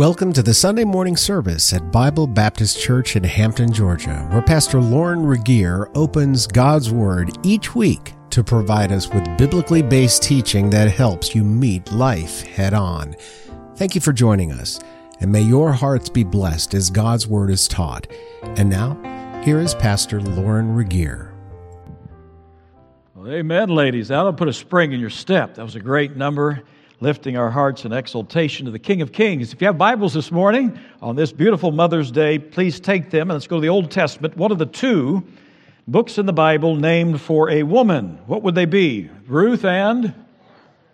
Welcome to the Sunday morning service at Bible Baptist Church in Hampton, Georgia, where Pastor Lauren Regier opens God's Word each week to provide us with biblically based teaching that helps you meet life head on. Thank you for joining us, and may your hearts be blessed as God's Word is taught. And now, here is Pastor Lauren Regier. Well, amen, ladies. That'll put a spring in your step. That was a great number lifting our hearts in exaltation to the King of Kings. If you have Bibles this morning on this beautiful Mother's Day, please take them and let's go to the Old Testament. One of the two books in the Bible named for a woman. What would they be? Ruth and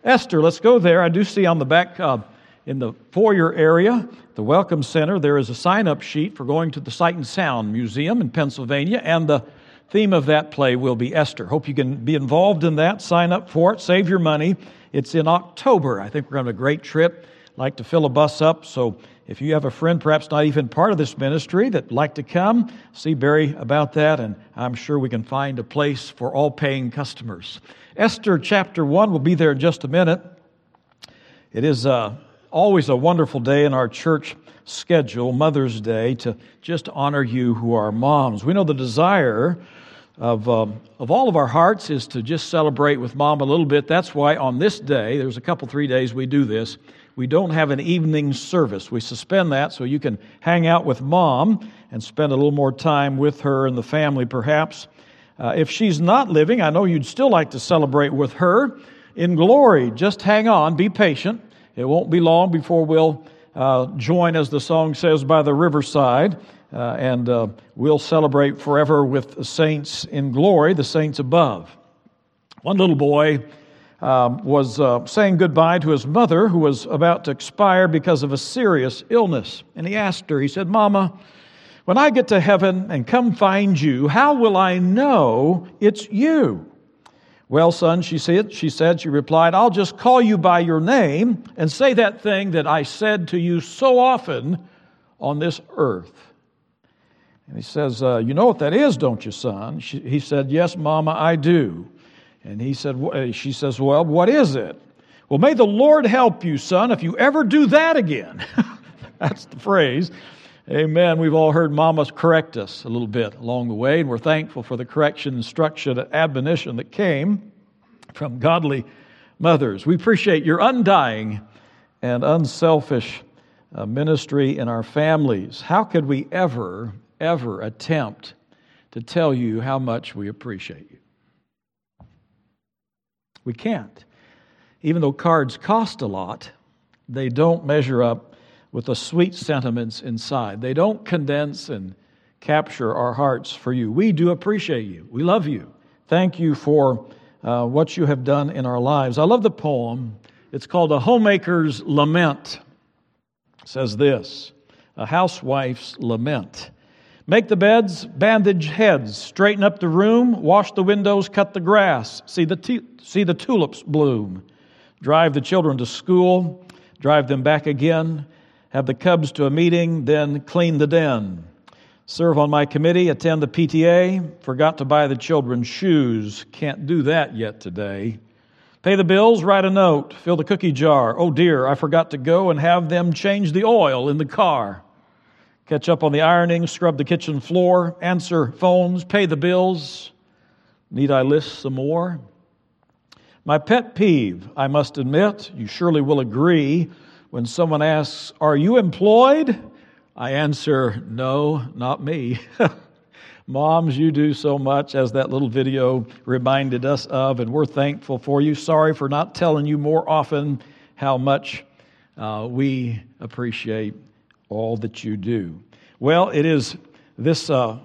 Esther. Let's go there. I do see on the back uh, in the foyer area, the Welcome Center, there is a sign up sheet for going to the Sight and Sound Museum in Pennsylvania, and the theme of that play will be Esther. Hope you can be involved in that. Sign up for it, save your money. It's in October. I think we're going to a great trip. Like to fill a bus up. So if you have a friend, perhaps not even part of this ministry, that like to come, see Barry about that, and I'm sure we can find a place for all paying customers. Esther chapter 1 will be there in just a minute. It is uh, always a wonderful day in our church schedule, Mother's Day, to just honor you who are moms. We know the desire of, um, of all of our hearts is to just celebrate with mom a little bit. That's why on this day, there's a couple, three days we do this, we don't have an evening service. We suspend that so you can hang out with mom and spend a little more time with her and the family, perhaps. Uh, if she's not living, I know you'd still like to celebrate with her in glory. Just hang on, be patient. It won't be long before we'll uh, join, as the song says, by the riverside uh, and uh, we'll celebrate forever with the saints in glory, the saints above. One little boy um, was uh, saying goodbye to his mother, who was about to expire because of a serious illness. And he asked her, he said, Mama, when I get to heaven and come find you, how will I know it's you? Well, son, she said, she said, she replied, I'll just call you by your name and say that thing that I said to you so often on this earth. And he says, uh, You know what that is, don't you, son? She, he said, Yes, Mama, I do. And he said, She says, Well, what is it? Well, may the Lord help you, son, if you ever do that again. That's the phrase. Amen. We've all heard mamas correct us a little bit along the way, and we're thankful for the correction, instruction, admonition that came from godly mothers. We appreciate your undying and unselfish uh, ministry in our families. How could we ever ever attempt to tell you how much we appreciate you. We can't. Even though cards cost a lot, they don't measure up with the sweet sentiments inside. They don't condense and capture our hearts for you. We do appreciate you. We love you. Thank you for uh, what you have done in our lives. I love the poem. It's called A Homemaker's Lament. It says this A Housewife's Lament. Make the beds, bandage heads, straighten up the room, wash the windows, cut the grass, see the, t- see the tulips bloom, drive the children to school, drive them back again, have the cubs to a meeting, then clean the den. Serve on my committee, attend the PTA, forgot to buy the children shoes, can't do that yet today. Pay the bills, write a note, fill the cookie jar. Oh dear, I forgot to go and have them change the oil in the car catch up on the ironing, scrub the kitchen floor, answer phones, pay the bills. Need I list some more? My pet peeve, I must admit, you surely will agree, when someone asks, Are you employed? I answer, No, not me. Moms, you do so much, as that little video reminded us of, and we're thankful for you. Sorry for not telling you more often how much uh, we appreciate all that you do. Well, it is this uh,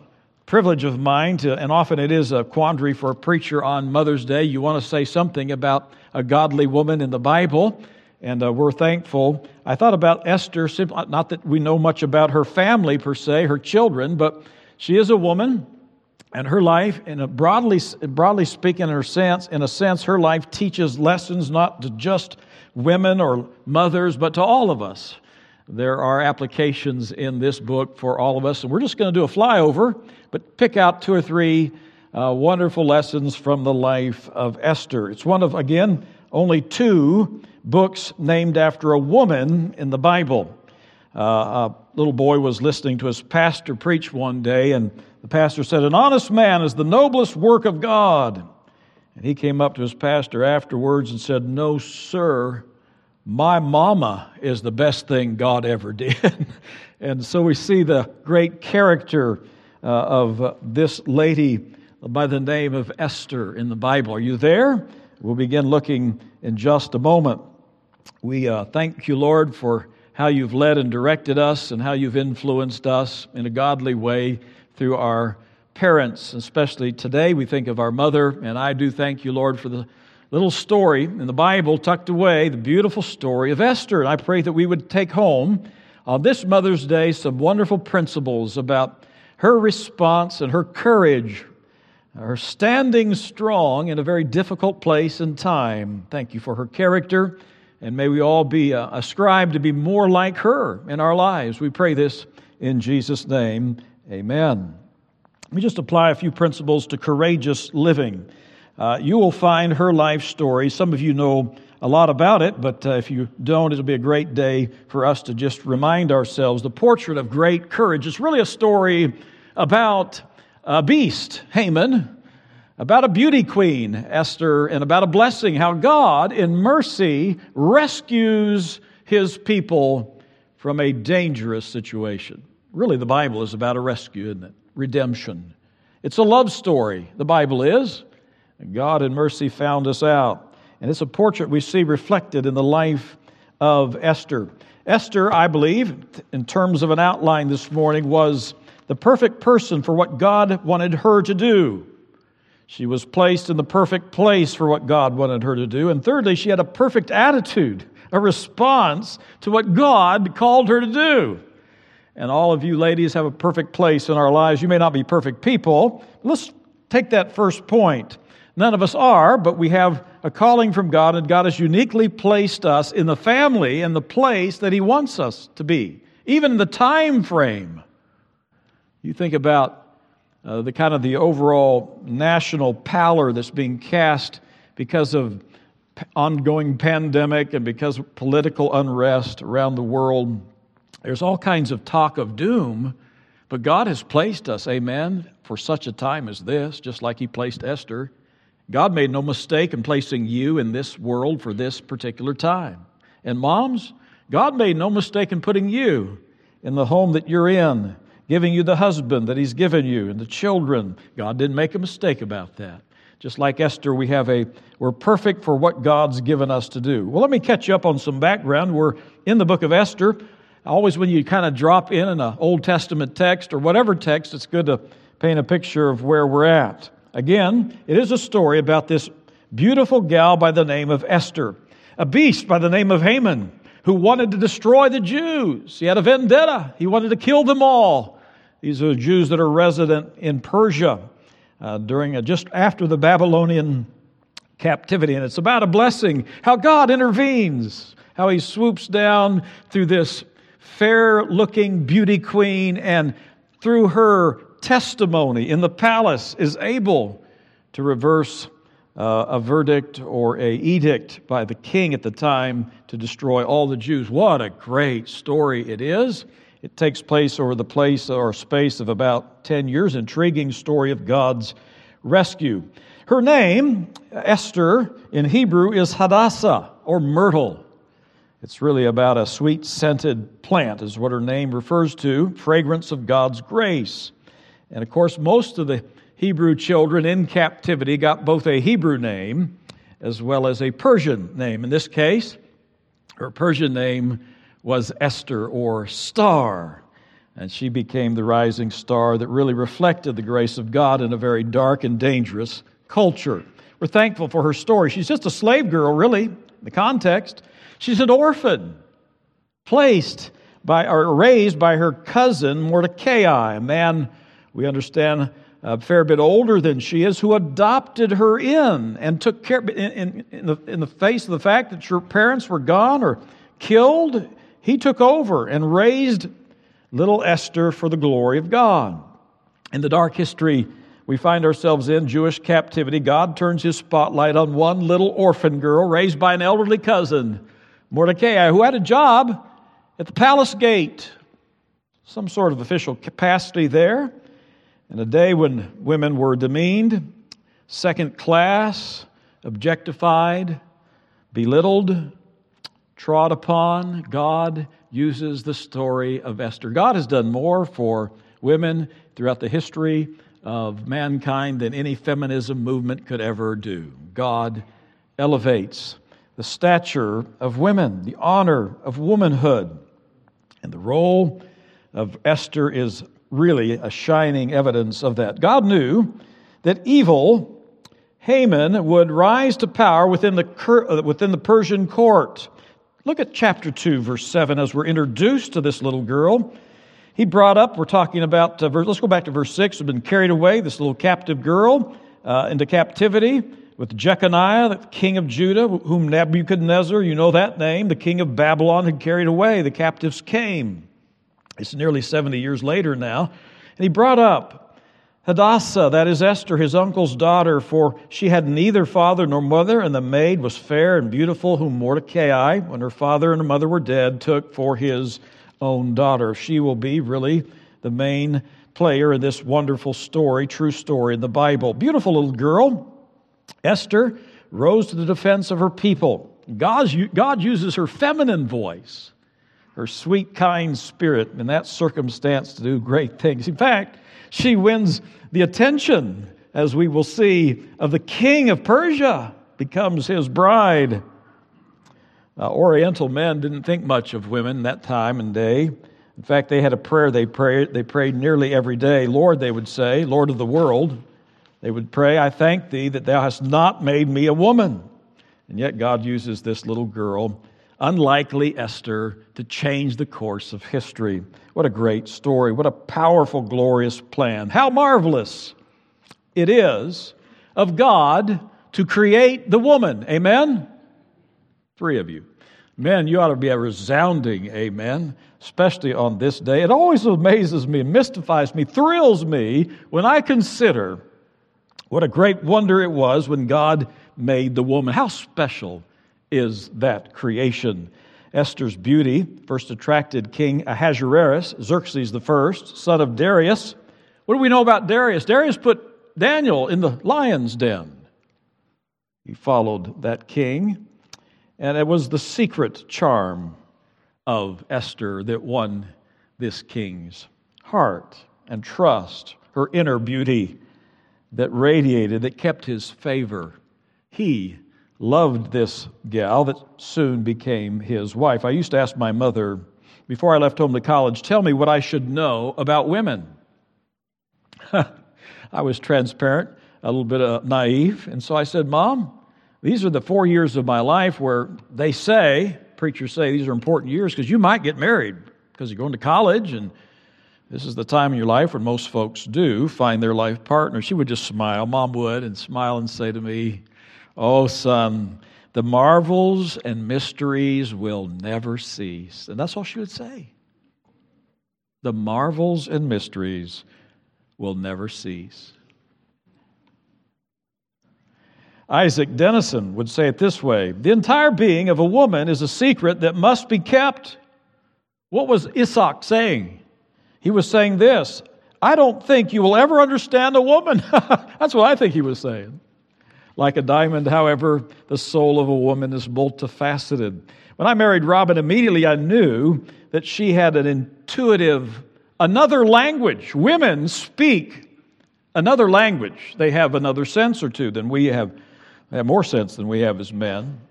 privilege of mine to, and often it is a quandary for a preacher on Mother's Day. You want to say something about a godly woman in the Bible, and uh, we're thankful. I thought about Esther, not that we know much about her family per se, her children, but she is a woman. And her life, in a broadly, broadly speaking, in her sense, in a sense, her life teaches lessons not to just women or mothers, but to all of us. There are applications in this book for all of us, and we're just going to do a flyover, but pick out two or three uh, wonderful lessons from the life of Esther. It's one of, again, only two books named after a woman in the Bible. Uh, a little boy was listening to his pastor preach one day, and the pastor said, An honest man is the noblest work of God. And he came up to his pastor afterwards and said, No, sir, my mama is the best thing God ever did. and so we see the great character uh, of uh, this lady by the name of Esther in the Bible. Are you there? We'll begin looking in just a moment. We uh, thank you, Lord, for how you've led and directed us and how you've influenced us in a godly way through our parents, especially today. We think of our mother, and I do thank you, Lord, for the little story in the Bible tucked away, the beautiful story of Esther. And I pray that we would take home on this Mother's Day some wonderful principles about her response and her courage, her standing strong in a very difficult place and time. Thank you for her character. And may we all be uh, ascribed to be more like her in our lives. We pray this in Jesus' name. Amen. Let me just apply a few principles to courageous living. Uh, you will find her life story. Some of you know a lot about it, but uh, if you don't, it'll be a great day for us to just remind ourselves. The portrait of great courage is really a story about a beast, Haman, about a beauty queen, Esther, and about a blessing, how God, in mercy, rescues his people from a dangerous situation. Really, the Bible is about a rescue, isn't it? Redemption. It's a love story, the Bible is. God, in mercy, found us out. And it's a portrait we see reflected in the life of Esther. Esther, I believe, in terms of an outline this morning, was the perfect person for what God wanted her to do. She was placed in the perfect place for what God wanted her to do. And thirdly, she had a perfect attitude, a response to what God called her to do. And all of you ladies have a perfect place in our lives. You may not be perfect people. Let's take that first point. None of us are, but we have a calling from God, and God has uniquely placed us in the family and the place that He wants us to be, even the time frame. You think about uh, the kind of the overall national pallor that's being cast because of ongoing pandemic and because of political unrest around the world. There's all kinds of talk of doom, but God has placed us, amen, for such a time as this, just like He placed Esther. God made no mistake in placing you in this world for this particular time. And moms, God made no mistake in putting you in the home that you're in giving you the husband that he's given you and the children. God didn't make a mistake about that. Just like Esther, we have a, we're perfect for what God's given us to do. Well, let me catch you up on some background. We're in the book of Esther. Always when you kind of drop in an Old Testament text or whatever text, it's good to paint a picture of where we're at. Again, it is a story about this beautiful gal by the name of Esther, a beast by the name of Haman, who wanted to destroy the Jews. He had a vendetta. He wanted to kill them all. These are Jews that are resident in Persia uh, during a, just after the Babylonian captivity. And it's about a blessing, how God intervenes, how he swoops down through this fair looking beauty queen and through her testimony in the palace is able to reverse uh, a verdict or a edict by the king at the time to destroy all the Jews. What a great story it is. It takes place over the place or space of about 10 years. Intriguing story of God's rescue. Her name, Esther, in Hebrew is Hadassah or myrtle. It's really about a sweet scented plant, is what her name refers to, fragrance of God's grace. And of course, most of the Hebrew children in captivity got both a Hebrew name as well as a Persian name. In this case, her Persian name was Esther or star. And she became the rising star that really reflected the grace of God in a very dark and dangerous culture. We're thankful for her story. She's just a slave girl, really, the context. She's an orphan, placed by or raised by her cousin Mordecai, a man we understand a fair bit older than she is, who adopted her in and took care in, in, in, the, in the face of the fact that her parents were gone or killed. He took over and raised little Esther for the glory of God. In the dark history we find ourselves in, Jewish captivity, God turns his spotlight on one little orphan girl raised by an elderly cousin, Mordecai, who had a job at the palace gate, some sort of official capacity there, in a day when women were demeaned, second class, objectified, belittled, trod upon, God uses the story of Esther. God has done more for women throughout the history of mankind than any feminism movement could ever do. God elevates the stature of women, the honor of womanhood. And the role of Esther is really a shining evidence of that. God knew that evil, Haman, would rise to power within the, uh, within the Persian court. Look at chapter 2, verse 7, as we're introduced to this little girl. He brought up, we're talking about, uh, let's go back to verse 6, had been carried away, this little captive girl, uh, into captivity with Jeconiah, the king of Judah, whom Nebuchadnezzar, you know that name, the king of Babylon, had carried away. The captives came. It's nearly 70 years later now. And he brought up Hadassah, that is Esther, his uncle's daughter, for she had neither father nor mother, and the maid was fair and beautiful, whom Mordecai, when her father and her mother were dead, took for his own daughter. She will be really the main player in this wonderful story, true story in the Bible. Beautiful little girl. Esther rose to the defense of her people. God, God uses her feminine voice, her sweet, kind spirit in that circumstance to do great things. In fact, she wins the attention, as we will see, of the king of Persia, becomes his bride. Uh, Oriental men didn't think much of women that time and day. In fact, they had a prayer they prayed, they prayed nearly every day. Lord, they would say, Lord of the world. They would pray, I thank thee that thou hast not made me a woman. And yet God uses this little girl, unlikely Esther, to change the course of history. What a great story. What a powerful, glorious plan. How marvelous it is of God to create the woman. Amen? Three of you. Men, you ought to be a resounding amen, especially on this day. It always amazes me, mystifies me, thrills me when I consider what a great wonder it was when God made the woman. How special is that creation? Esther's beauty first attracted King Ahasuerus, Xerxes first, son of Darius. What do we know about Darius? Darius put Daniel in the lion's den. He followed that king, and it was the secret charm of Esther that won this king's heart and trust, her inner beauty that radiated, that kept his favor. He loved this gal that soon became his wife. I used to ask my mother before I left home to college, tell me what I should know about women. I was transparent, a little bit uh, naive, and so I said, Mom, these are the four years of my life where they say, preachers say, these are important years because you might get married because you're going to college and this is the time in your life when most folks do find their life partner. She would just smile, mom would, and smile and say to me, Oh, son, the marvels and mysteries will never cease. And that's all she would say. The marvels and mysteries will never cease. Isak Dinesen would say it this way The entire being of a woman is a secret that must be kept. What was Isak saying? He was saying this I don't think you will ever understand a woman. That's what I think he was saying. Like a diamond, however, the soul of a woman is multifaceted. When I married Robin, immediately I knew that she had an intuitive, another language. Women speak another language. They have another sense or two than we have, they have more sense than we have as men.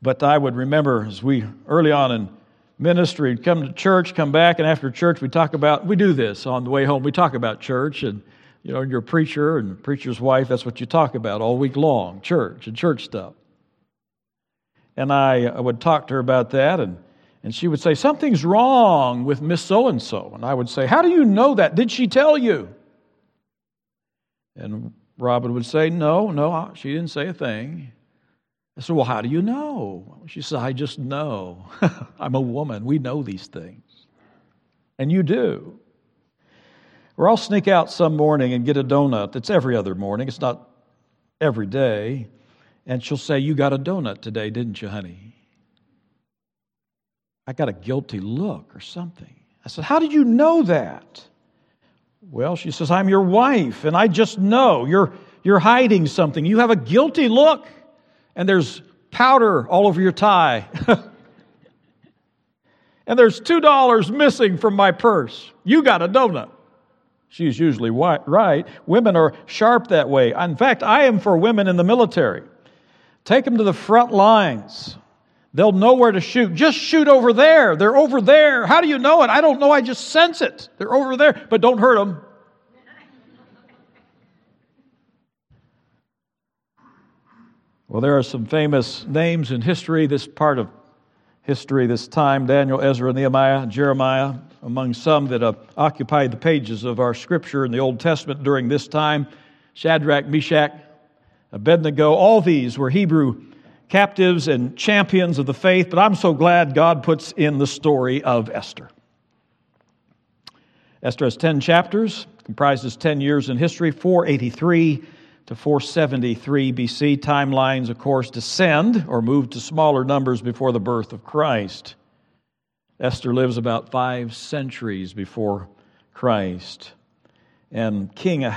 But I would remember as we, early on in ministry, would come to church, come back, and after church, we talk about, we do this on the way home. We talk about church, and you know, you're a preacher and preacher's wife, that's what you talk about all week long church and church stuff. And I, I would talk to her about that, and, and she would say, Something's wrong with Miss So and so. And I would say, How do you know that? Did she tell you? And Robin would say, No, no, she didn't say a thing. I said, Well, how do you know? She said, I just know. I'm a woman. We know these things. And you do. Or I'll sneak out some morning and get a donut. It's every other morning, it's not every day. And she'll say, You got a donut today, didn't you, honey? I got a guilty look or something. I said, How did you know that? Well, she says, I'm your wife, and I just know you're, you're hiding something. You have a guilty look, and there's powder all over your tie. and there's $2 missing from my purse. You got a donut. She's usually right. Women are sharp that way. In fact, I am for women in the military. Take them to the front lines. They'll know where to shoot. Just shoot over there. They're over there. How do you know it? I don't know. I just sense it. They're over there, but don't hurt them. Well, there are some famous names in history, this part of history, this time Daniel, Ezra, Nehemiah, Jeremiah, among some that uh, have occupied the pages of our scripture in the Old Testament during this time. Shadrach, Meshach, Abednego, all these were Hebrew captives and champions of the faith, but I'm so glad God puts in the story of Esther. Esther has 10 chapters, comprises 10 years in history, 483 to 473 BC. Timelines, of course, descend or move to smaller numbers before the birth of Christ. Esther lives about five centuries before Christ. And King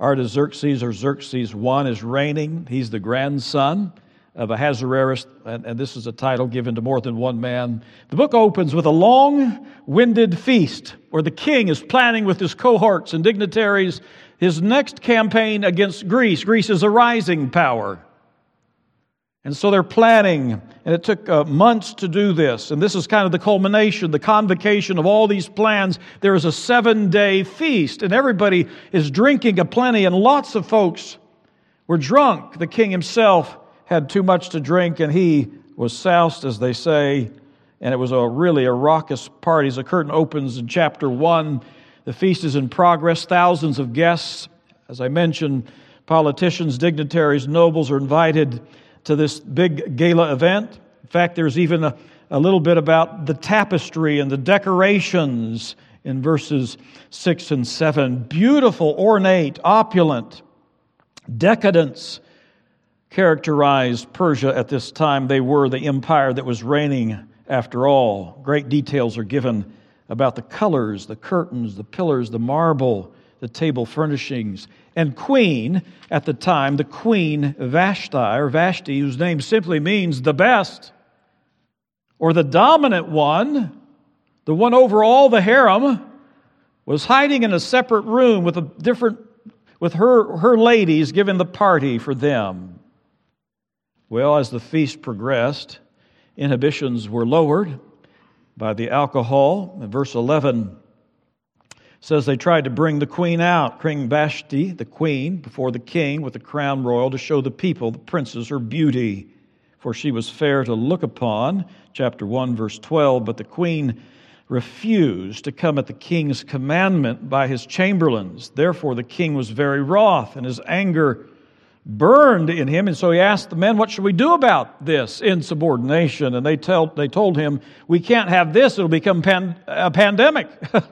Artaxerxes or Xerxes I is reigning. He's the grandson of Ahasuerus, and, and this is a title given to more than one man. The book opens with a long winded feast where the king is planning with his cohorts and dignitaries his next campaign against Greece. Greece is a rising power. And so they're planning, and it took uh, months to do this. And this is kind of the culmination, the convocation of all these plans. There is a seven day feast, and everybody is drinking aplenty, and lots of folks were drunk. The king himself had too much to drink, and he was soused, as they say, and it was a really a raucous party. As the curtain opens in chapter one, the feast is in progress. Thousands of guests, as I mentioned, politicians, dignitaries, nobles are invited to this big gala event. In fact, there's even a, a little bit about the tapestry and the decorations in verses 6 and 7. Beautiful, ornate, opulent, decadence characterized Persia at this time. They were the empire that was reigning after all. Great details are given about the colors, the curtains, the pillars, the marble, the table furnishings. And queen, at the time, the queen Vashti, or Vashti, whose name simply means the best, or the dominant one, the one over all the harem, was hiding in a separate room with a different with her, her ladies giving the party for them. Well, as the feast progressed, inhibitions were lowered by the alcohol. verse 11 says they tried to bring the queen out, King Vashti, the queen, before the king with the crown royal to show the people, the princes, her beauty, for she was fair to look upon. Chapter 1, verse 12. But the queen refused to come at the king's commandment by his chamberlains. Therefore, the king was very wroth, and his anger burned in him. And so he asked the men, What should we do about this insubordination? And they, tell, they told him, We can't have this, it'll become pan, a pandemic.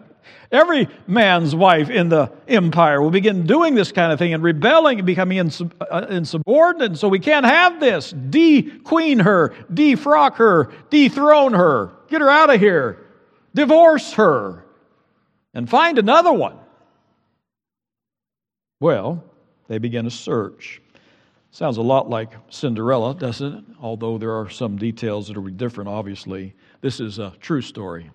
Every man's wife in the empire will begin doing this kind of thing and rebelling and becoming uh, insubordinate. So we can't have this. De-queen her, defrock her, dethrone her, get her out of here, divorce her, and find another one. Well, they begin a search. Sounds a lot like Cinderella, doesn't it? Although there are some details that are different, obviously. This is a true story.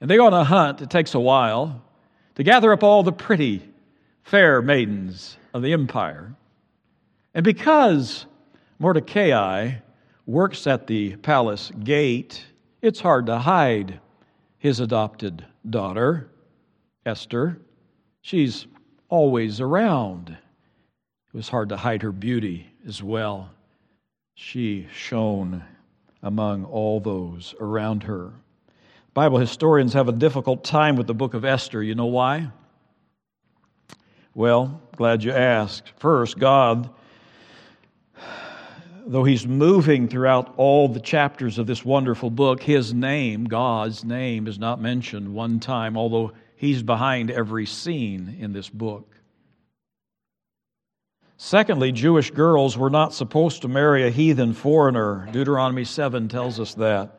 And they go on a hunt. It takes a while to gather up all the pretty, fair maidens of the empire. And because Mordecai works at the palace gate, it's hard to hide his adopted daughter, Esther. She's always around. It was hard to hide her beauty as well. She shone among all those around her. Bible historians have a difficult time with the book of Esther. You know why? Well, glad you asked. First, God, though He's moving throughout all the chapters of this wonderful book, His name, God's name, is not mentioned one time, although He's behind every scene in this book. Secondly, Jewish girls were not supposed to marry a heathen foreigner. Deuteronomy 7 tells us that.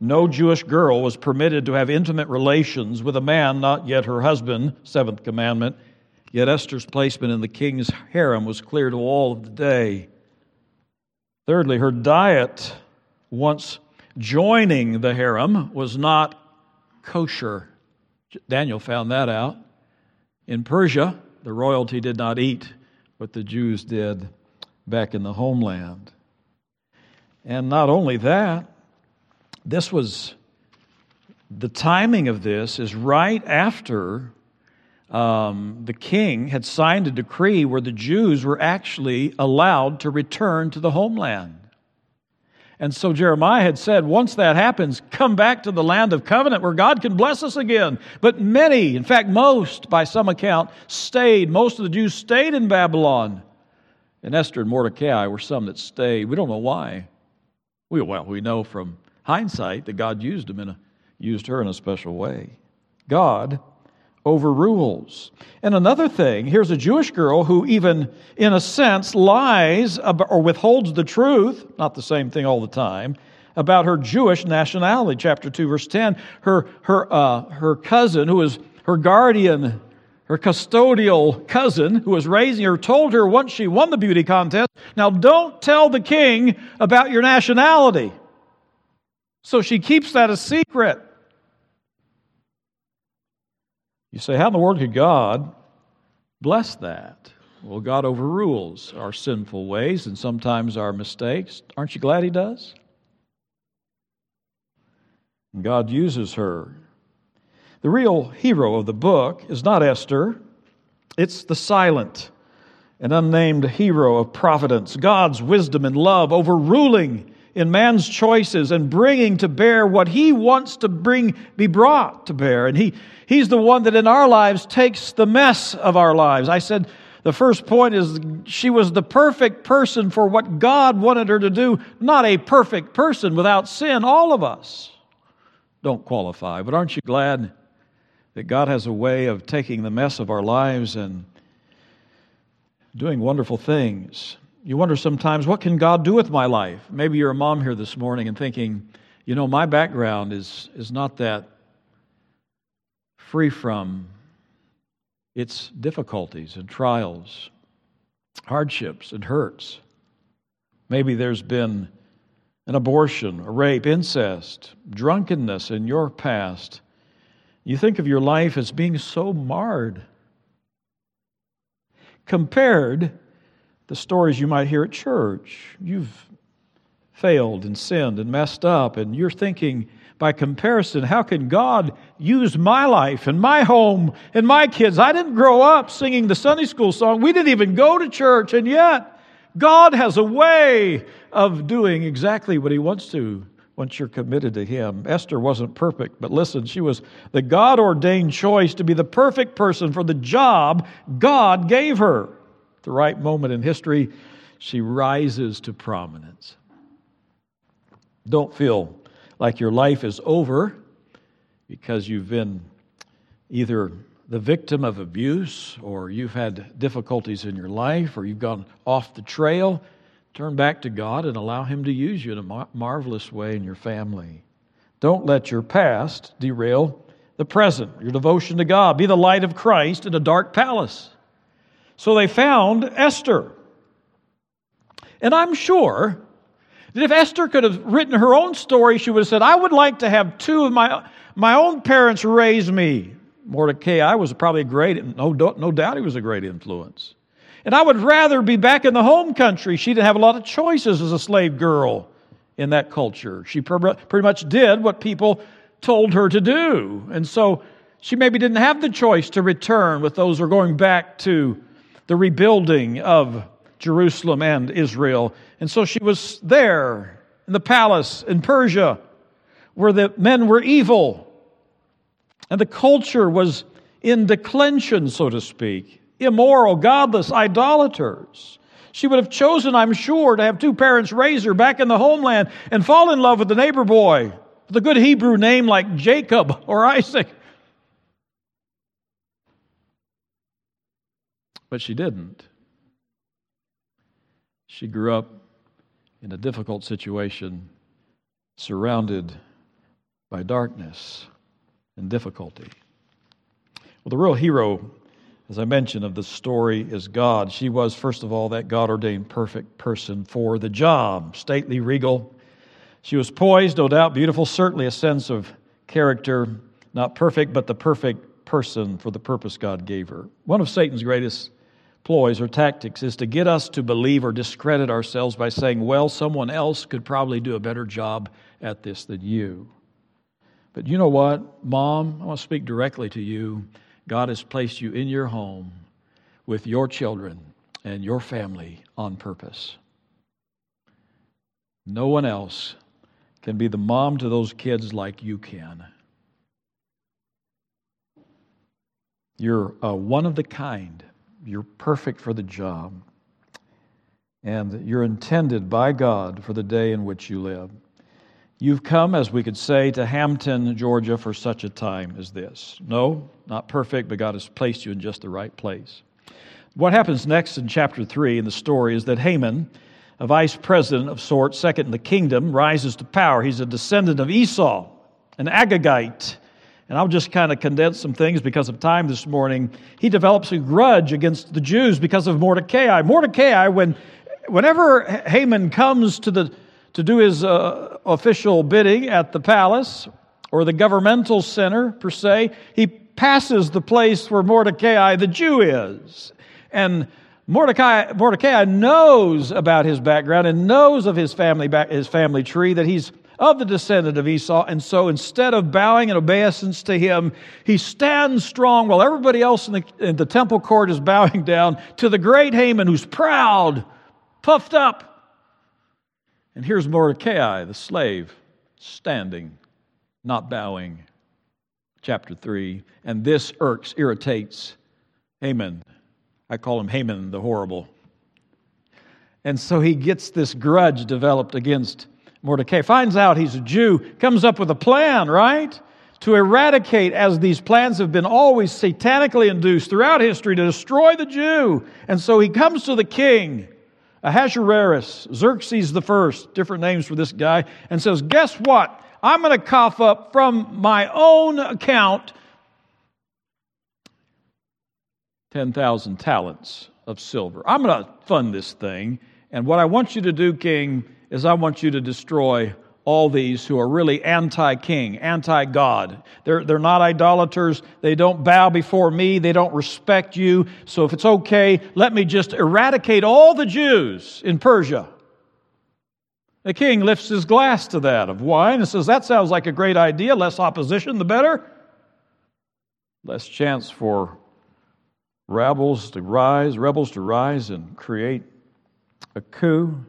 No Jewish girl was permitted to have intimate relations with a man not yet her husband, seventh commandment. Yet Esther's placement in the king's harem was clear to all of the day. Thirdly, her diet, once joining the harem, was not kosher. Daniel found that out. In Persia, the royalty did not eat what the Jews did back in the homeland. And not only that, this was the timing of this is right after um, the king had signed a decree where the Jews were actually allowed to return to the homeland. And so Jeremiah had said, once that happens, come back to the land of covenant where God can bless us again. But many, in fact, most, by some account, stayed. Most of the Jews stayed in Babylon. And Esther and Mordecai were some that stayed. We don't know why. We, well, we know from hindsight that God used them in a, used her in a special way. God overrules. And another thing, here's a Jewish girl who, even in a sense, lies or withholds the truth, not the same thing all the time, about her Jewish nationality. Chapter 2, verse 10. Her, her, uh, her cousin, who is her guardian, her custodial cousin, who was raising her, told her once she won the beauty contest, Now don't tell the king about your nationality. So she keeps that a secret. You say, how in the world could God bless that? Well, God overrules our sinful ways and sometimes our mistakes. Aren't you glad He does? And God uses her. The real hero of the book is not Esther, it's the silent and unnamed hero of providence, God's wisdom and love overruling in man's choices and bringing to bear what he wants to bring be brought to bear. And he he's the one that in our lives takes the mess of our lives. I said the first point is she was the perfect person for what god wanted her to do not a perfect person without sin all of us. Don't qualify but aren't you glad that god has a way of taking the mess of our lives and doing wonderful things you wonder sometimes, what can God do with my life? Maybe you're a mom here this morning and thinking, you know, my background is, is not that free from its difficulties and trials, hardships and hurts. Maybe there's been an abortion, a rape, incest, drunkenness in your past. You think of your life as being so marred compared the stories you might hear at church. You've failed and sinned and messed up, and you're thinking, by comparison, how can God use my life and my home and my kids? I didn't grow up singing the Sunday school song. We didn't even go to church, and yet God has a way of doing exactly what He wants to once you're committed to Him. Esther wasn't perfect, but listen, she was the God ordained choice to be the perfect person for the job God gave her the right moment in history, she rises to prominence. Don't feel like your life is over because you've been either the victim of abuse or you've had difficulties in your life or you've gone off the trail. Turn back to God and allow Him to use you in a mar- marvelous way in your family. Don't let your past derail the present, your devotion to God. Be the light of Christ in a dark palace. So they found Esther. And I'm sure that if Esther could have written her own story, she would have said, I would like to have two of my, my own parents raise me. Mordecai was probably a great, no, no doubt he was a great influence. And I would rather be back in the home country. She didn't have a lot of choices as a slave girl in that culture. She pretty much did what people told her to do. And so she maybe didn't have the choice to return with those who are going back to the rebuilding of Jerusalem and Israel. And so she was there in the palace in Persia where the men were evil and the culture was in declension, so to speak, immoral, godless, idolaters. She would have chosen, I'm sure, to have two parents raise her back in the homeland and fall in love with the neighbor boy with a good Hebrew name like Jacob or Isaac But she didn't. She grew up in a difficult situation, surrounded by darkness and difficulty. Well, the real hero, as I mentioned, of the story is God. She was, first of all, that God ordained perfect person for the job, stately, regal. She was poised, no doubt, beautiful, certainly a sense of character, not perfect, but the perfect person for the purpose God gave her. One of Satan's greatest ploys or tactics is to get us to believe or discredit ourselves by saying, well, someone else could probably do a better job at this than you. But you know what, Mom? I want to speak directly to you. God has placed you in your home with your children and your family on purpose. No one else can be the mom to those kids like you can. You're uh, one of the kind. You're perfect for the job. And you're intended by God for the day in which you live. You've come, as we could say, to Hampton, Georgia for such a time as this. No, not perfect, but God has placed you in just the right place. What happens next in chapter 3 in the story is that Haman, a vice president of sorts, second in the kingdom, rises to power. He's a descendant of Esau, an Agagite. And I'll just kind of condense some things because of time this morning. He develops a grudge against the Jews because of Mordecai. Mordecai, when, whenever Haman comes to, the, to do his uh, official bidding at the palace or the governmental center, per se, he passes the place where Mordecai, the Jew, is. And Mordecai, Mordecai knows about his background and knows of his family, his family tree, that he's of the descendant of Esau. And so instead of bowing in obeisance to him, he stands strong while everybody else in the, in the temple court is bowing down to the great Haman who's proud, puffed up. And here's Mordecai, the slave, standing, not bowing. Chapter 3. And this irks, irritates Haman. I call him Haman the Horrible. And so he gets this grudge developed against Mordecai finds out he's a Jew, comes up with a plan, right? To eradicate, as these plans have been always satanically induced throughout history, to destroy the Jew. And so he comes to the king, Ahasuerus, Xerxes the first, different names for this guy, and says, Guess what? I'm going to cough up from my own account 10,000 talents of silver. I'm going to fund this thing. And what I want you to do, king, is I want you to destroy all these who are really anti king, anti God. They're, they're not idolaters. They don't bow before me. They don't respect you. So if it's okay, let me just eradicate all the Jews in Persia. The king lifts his glass to that of wine and says, That sounds like a great idea. Less opposition, the better. Less chance for rebels to rise, rebels to rise and create a coup.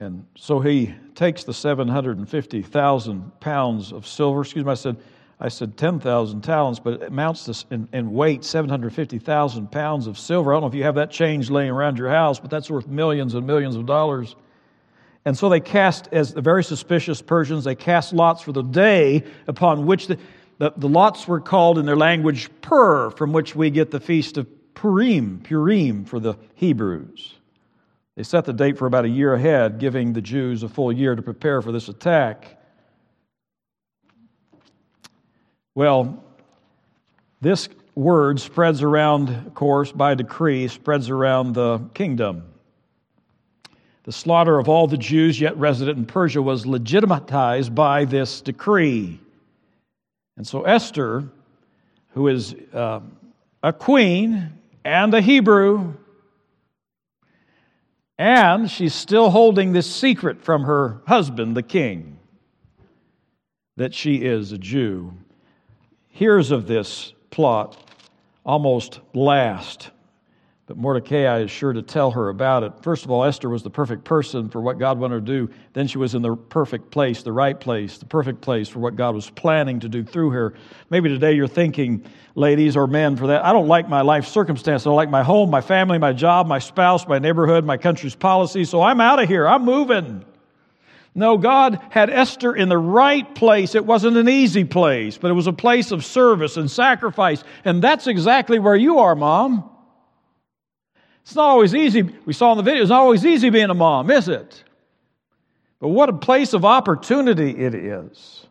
And so he takes the 750,000 pounds of silver. Excuse me, I said, I said 10,000 talents, but it amounts to, in, in weight, 750,000 pounds of silver. I don't know if you have that change laying around your house, but that's worth millions and millions of dollars. And so they cast, as the very suspicious Persians, they cast lots for the day upon which the, the, the lots were called in their language Pur, from which we get the feast of Purim, Purim for the Hebrews. They set the date for about a year ahead, giving the Jews a full year to prepare for this attack. Well, this word spreads around, of course, by decree, spreads around the kingdom. The slaughter of all the Jews yet resident in Persia was legitimatized by this decree. And so Esther, who is uh, a queen and a Hebrew, and she's still holding this secret from her husband, the king, that she is a Jew. Hears of this plot almost last but Mordecai is sure to tell her about it. First of all, Esther was the perfect person for what God wanted to do. Then she was in the perfect place, the right place, the perfect place for what God was planning to do through her. Maybe today you're thinking, ladies or men, for that, I don't like my life circumstance. I don't like my home, my family, my job, my spouse, my neighborhood, my country's policy, so I'm out of here. I'm moving. No, God had Esther in the right place. It wasn't an easy place, but it was a place of service and sacrifice. And that's exactly where you are, Mom. It's not always easy. We saw in the video, it's not always easy being a mom, is it? But what a place of opportunity it is.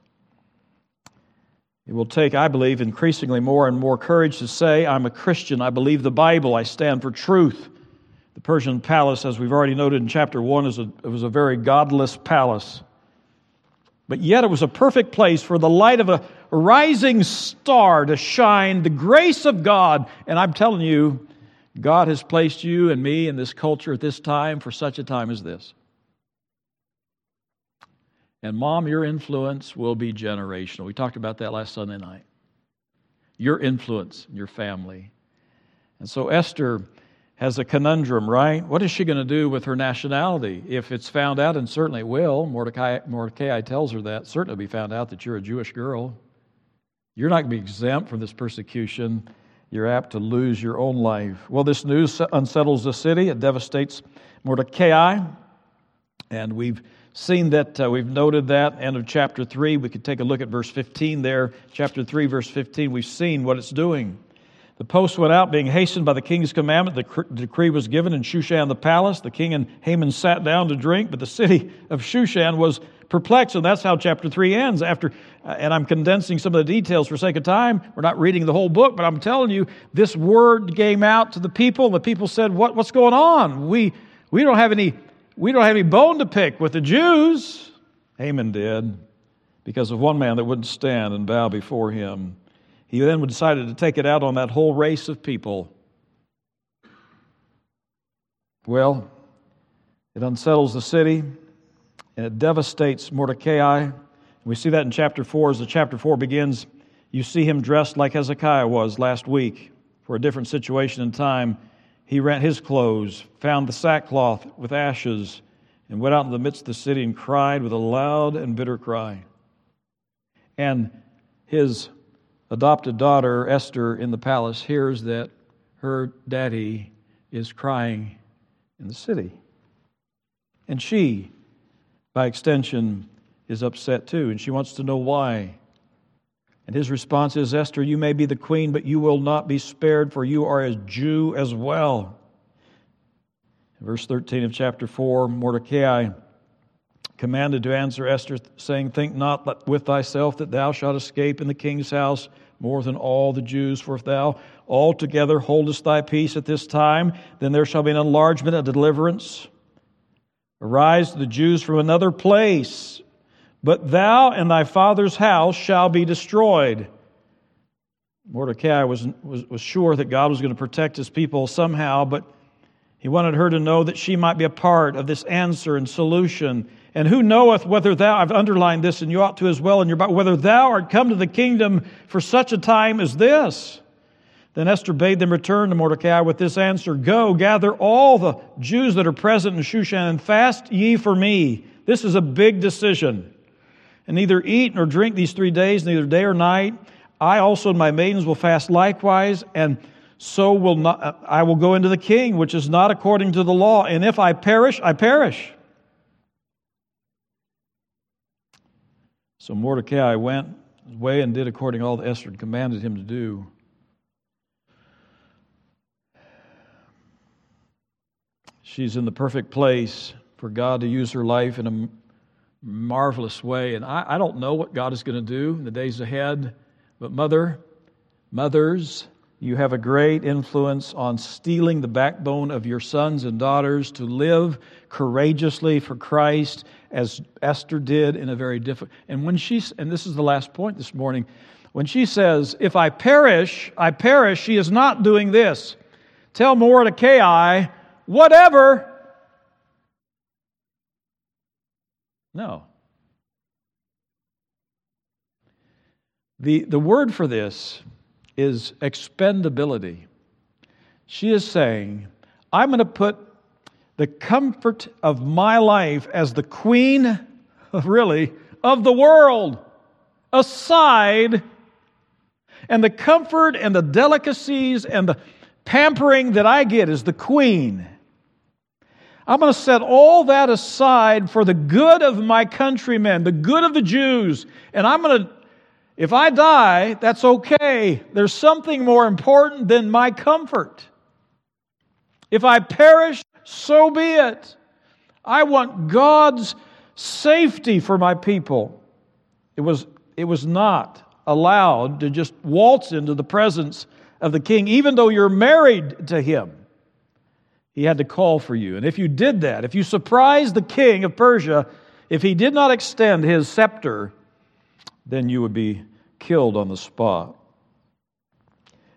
It will take, I believe, increasingly more and more courage to say, I'm a Christian, I believe the Bible, I stand for truth. The Persian palace, as we've already noted in chapter 1, is a, it was a very godless palace. But yet it was a perfect place for the light of a rising star to shine, the grace of God. And I'm telling you, God has placed you and me in this culture at this time for such a time as this. And mom, your influence will be generational. We talked about that last Sunday night. Your influence in your family. And so Esther has a conundrum, right? What is she going to do with her nationality? If it's found out, and certainly it will, Mordecai, Mordecai tells her that, certainly be found out that you're a Jewish girl. You're not going to be exempt from this persecution. You're apt to lose your own life. Well, this news unsettles the city. It devastates Mordecai. And we've seen that, uh, we've noted that, end of chapter 3. We could take a look at verse 15 there. Chapter 3, verse 15, we've seen what it's doing. The post went out, being hastened by the king's commandment. The decree was given in Shushan the palace. The king and Haman sat down to drink, but the city of Shushan was perplexed. And that's how chapter 3 ends. After, uh, and I'm condensing some of the details for sake of time. We're not reading the whole book, but I'm telling you, this word came out to the people. and The people said, what, What's going on? We, we, don't have any, we don't have any bone to pick with the Jews. Haman did because of one man that wouldn't stand and bow before him. He then decided to take it out on that whole race of people. Well, it unsettles the city and it devastates Mordecai. We see that in chapter 4. As the chapter 4 begins, you see him dressed like Hezekiah was last week for a different situation and time. He rent his clothes, found the sackcloth with ashes, and went out in the midst of the city and cried with a loud and bitter cry. And his adopted daughter, Esther, in the palace, hears that her daddy is crying in the city. And she, by extension, is upset too, and she wants to know why. And his response is Esther, you may be the queen, but you will not be spared, for you are a Jew as well. Verse 13 of chapter 4, Mordecai commanded to answer Esther, saying, Think not with thyself that thou shalt escape in the king's house more than all the Jews. For if thou altogether holdest thy peace at this time, then there shall be an enlargement, a deliverance. Arise the Jews from another place, but thou and thy father's house shall be destroyed. Mordecai was, was, was sure that God was going to protect his people somehow, but he wanted her to know that she might be a part of this answer and solution and who knoweth whether thou, I've underlined this and you ought to as well in your Bible, whether thou art come to the kingdom for such a time as this. Then Esther bade them return to Mordecai with this answer Go, gather all the Jews that are present in Shushan and fast ye for me. This is a big decision. And neither eat nor drink these three days, neither day or night. I also and my maidens will fast likewise, and so will not, I will go into the king, which is not according to the law. And if I perish, I perish. So Mordecai went away and did according to all that Esther commanded him to do. She's in the perfect place for God to use her life in a marvelous way. And I, I don't know what God is going to do in the days ahead, but mother, mothers, you have a great influence on steeling the backbone of your sons and daughters to live courageously for Christ as Esther did in a very difficult. And when she, and this is the last point this morning, when she says, If I perish, I perish, she is not doing this. Tell Mordecai, whatever. No. The, the word for this is expendability. She is saying, I'm going to put the comfort of my life as the queen, really, of the world aside, and the comfort and the delicacies and the pampering that I get as the queen. I'm going to set all that aside for the good of my countrymen, the good of the Jews, and I'm going to if I die, that's okay. There's something more important than my comfort. If I perish, so be it. I want God's safety for my people. It was, it was not allowed to just waltz into the presence of the king, even though you're married to him. He had to call for you. And if you did that, if you surprised the king of Persia, if he did not extend his scepter, then you would be killed on the spot.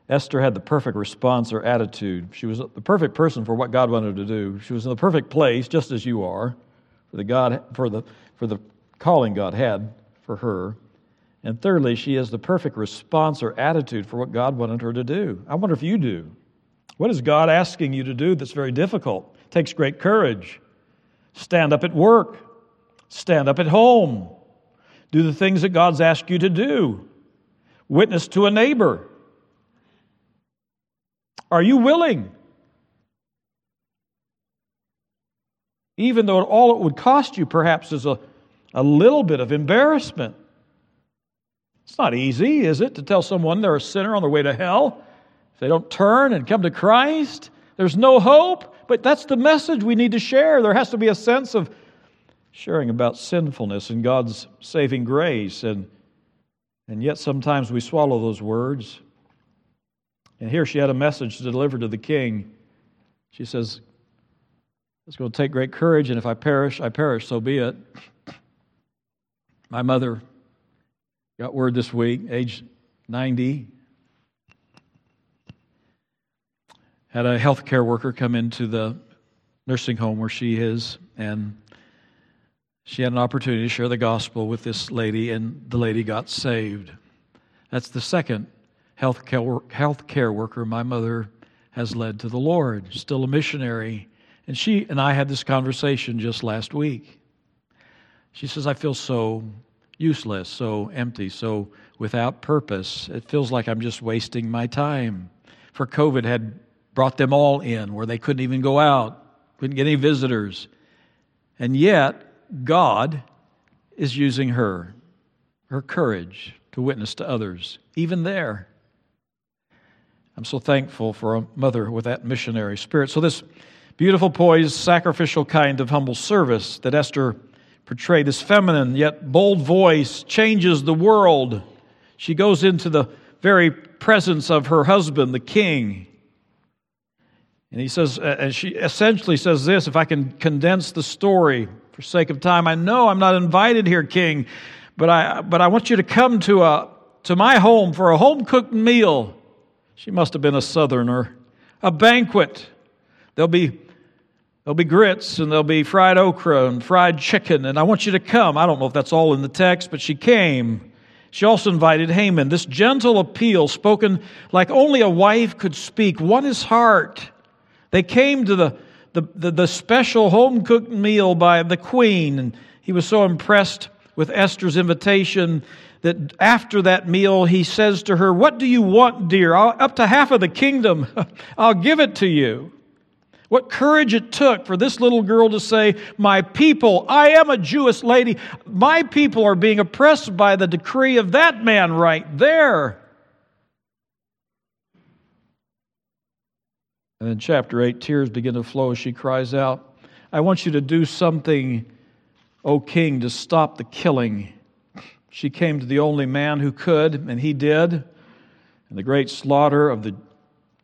Esther had the perfect response or attitude. She was the perfect person for what God wanted her to do. She was in the perfect place, just as you are, for the God for the for the calling God had for her. And thirdly, she has the perfect response or attitude for what God wanted her to do. I wonder if you do. What is God asking you to do that's very difficult? It takes great courage. Stand up at work. Stand up at home. Do the things that God's asked you to do. Witness to a neighbor. Are you willing? Even though all it would cost you perhaps is a, a little bit of embarrassment. It's not easy, is it, to tell someone they're a sinner on their way to hell? If they don't turn and come to Christ, there's no hope. But that's the message we need to share. There has to be a sense of sharing about sinfulness and God's saving grace. And, and yet sometimes we swallow those words. And here she had a message to deliver to the king. She says, It's going to take great courage, and if I perish, I perish, so be it. My mother got word this week, age 90, had a healthcare worker come into the nursing home where she is, and she had an opportunity to share the gospel with this lady, and the lady got saved. That's the second health care worker my mother has led to the Lord, still a missionary. And she and I had this conversation just last week. She says, I feel so useless, so empty, so without purpose. It feels like I'm just wasting my time. For COVID had brought them all in where they couldn't even go out, couldn't get any visitors. And yet, God is using her, her courage to witness to others, even there. I'm so thankful for a mother with that missionary spirit. So, this beautiful, poised, sacrificial kind of humble service that Esther portrayed, this feminine yet bold voice, changes the world. She goes into the very presence of her husband, the king. And he says, and she essentially says this if I can condense the story for sake of time, I know I'm not invited here, king, but I, but I want you to come to, a, to my home for a home cooked meal. She must have been a southerner. A banquet. There'll be, there'll be grits and there'll be fried okra and fried chicken, and I want you to come. I don't know if that's all in the text, but she came. She also invited Haman. This gentle appeal, spoken like only a wife could speak, won his heart. They came to the, the, the, the special home cooked meal by the queen, and he was so impressed with Esther's invitation that after that meal, he says to her, What do you want, dear? I'll, up to half of the kingdom, I'll give it to you. What courage it took for this little girl to say, My people, I am a Jewish lady, my people are being oppressed by the decree of that man right there. And in chapter 8, tears begin to flow as she cries out, I want you to do something, O king, to stop the killing she came to the only man who could, and he did. And the great slaughter of the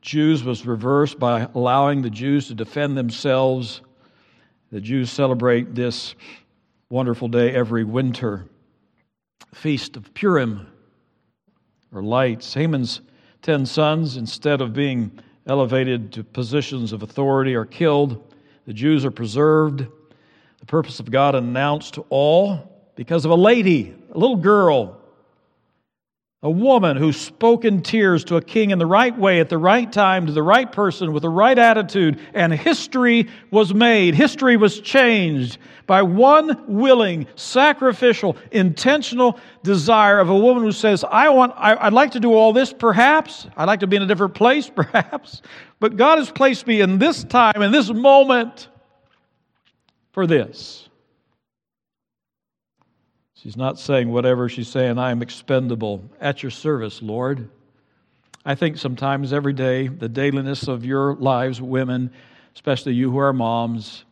Jews was reversed by allowing the Jews to defend themselves. The Jews celebrate this wonderful day every winter. Feast of Purim, or lights. Haman's ten sons, instead of being elevated to positions of authority, are killed. The Jews are preserved. The purpose of God announced to all because of a lady, a little girl, a woman who spoke in tears to a king in the right way, at the right time, to the right person, with the right attitude, and history was made. History was changed by one willing, sacrificial, intentional desire of a woman who says, I want, I, would like to do all this perhaps. I'd like to be in a different place perhaps. But God has placed me in this time, in this moment, for this. She's not saying whatever, she's saying, I am expendable at your service, Lord. I think sometimes every day, the dailiness of your lives, women, especially you who are moms,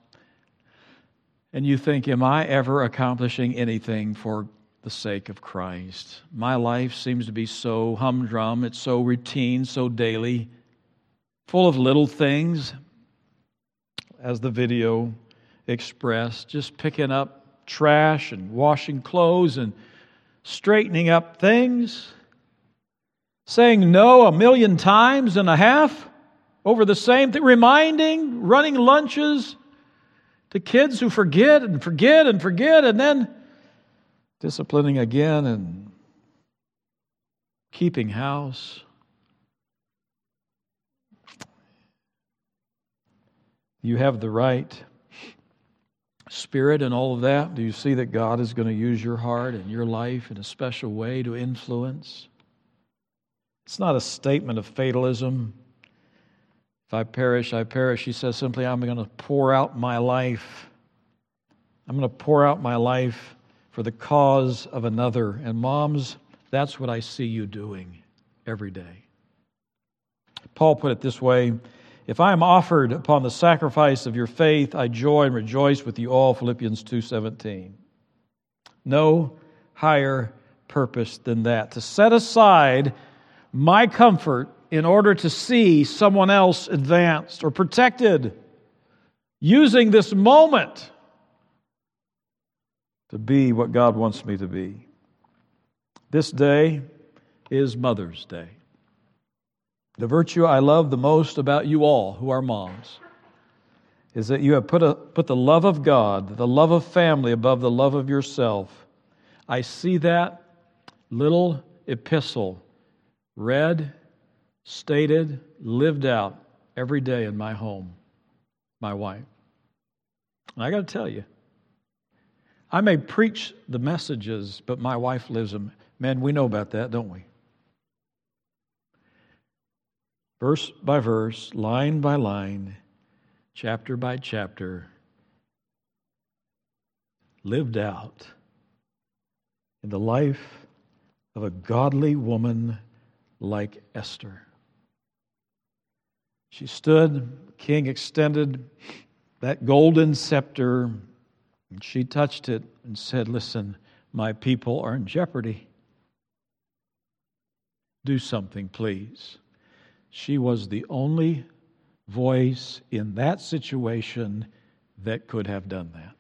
and you think, Am I ever accomplishing anything for the sake of Christ. My life seems to be so humdrum, it's so routine, so daily, full of little things, as the video expressed, just picking up trash and washing clothes and straightening up things, saying no a million times and a half over the same thing, reminding, running lunches to kids who forget and forget and forget, and then disciplining again and keeping house. You have the right spirit and all of that. Do you see that God is going to use your heart and your life in a special way to influence? It's not a statement of fatalism. If I perish, I perish. He says simply, I'm going to pour out my life. I'm going to pour out my life for the cause of another. And moms, that's what I see you doing every day. Paul put it this way If I am offered upon the sacrifice of your faith, I joy and rejoice with you all. Philippians 2:17. No higher purpose than that. To set aside my comfort in order to see someone else advanced or protected, using this moment to be what God wants me to be. This day is Mother's Day. The virtue I love the most about you all who are moms is that you have put, a, put the love of God, the love of family above the love of yourself. I see that little epistle read stated, lived out every day in my home, my wife. And I got to tell you, I may preach the messages, but my wife lives them. Man, we know about that, don't we? Verse by verse, line by line, chapter by chapter, lived out in the life of a godly woman like Esther. She stood, king extended that golden scepter, and she touched it and said, Listen, my people are in jeopardy. Do something, please. She was the only voice in that situation that could have done that.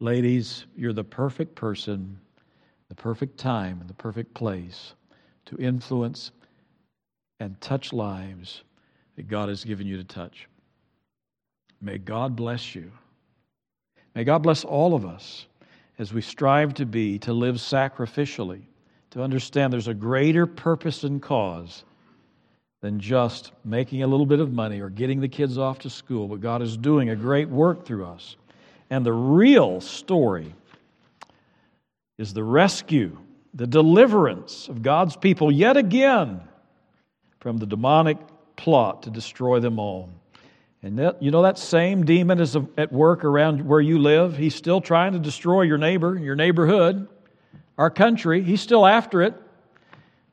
Ladies, you're the perfect person, the perfect time, and the perfect place to influence and touch lives that God has given you to touch. May God bless you. May God bless all of us as we strive to be, to live sacrificially, to understand there's a greater purpose and cause than just making a little bit of money or getting the kids off to school, but God is doing a great work through us. And the real story is the rescue, the deliverance of God's people yet again from the demonic plot to destroy them all. And that, you know that same demon is at work around where you live. He's still trying to destroy your neighbor, your neighborhood, our country. He's still after it.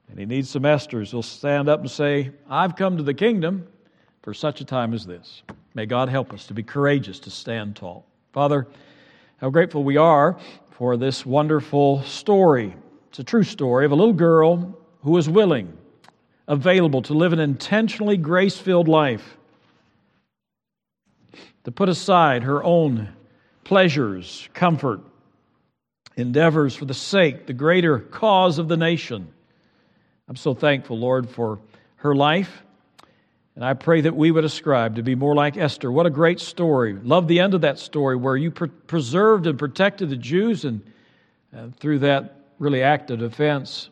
And he needs some Esthers who'll stand up and say, I've come to the kingdom for such a time as this. May God help us to be courageous, to stand tall. Father, how grateful we are for this wonderful story. It's a true story of a little girl who was willing available to live an intentionally grace filled life, to put aside her own pleasures, comfort, endeavors for the sake, the greater cause of the nation. I'm so thankful, Lord, for her life. And I pray that we would ascribe to be more like Esther. What a great story. Love the end of that story where you pre- preserved and protected the Jews, and uh, through that really act of defense,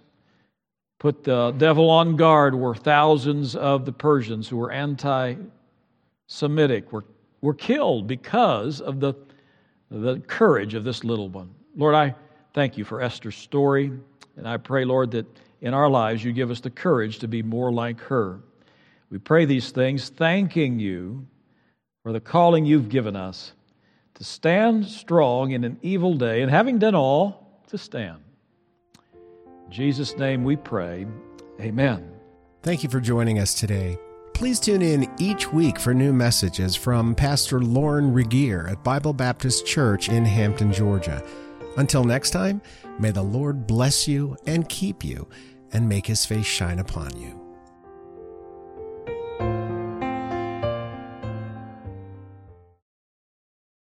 put the devil on guard were thousands of the Persians who were anti Semitic were, were killed because of the, the courage of this little one. Lord, I thank you for Esther's story, and I pray, Lord, that in our lives you give us the courage to be more like her. We pray these things thanking you for the calling you've given us to stand strong in an evil day, and having done all, to stand. In Jesus' name we pray. Amen. Thank you for joining us today. Please tune in each week for new messages from Pastor Lauren Regier at Bible Baptist Church in Hampton, Georgia. Until next time, may the Lord bless you and keep you and make his face shine upon you.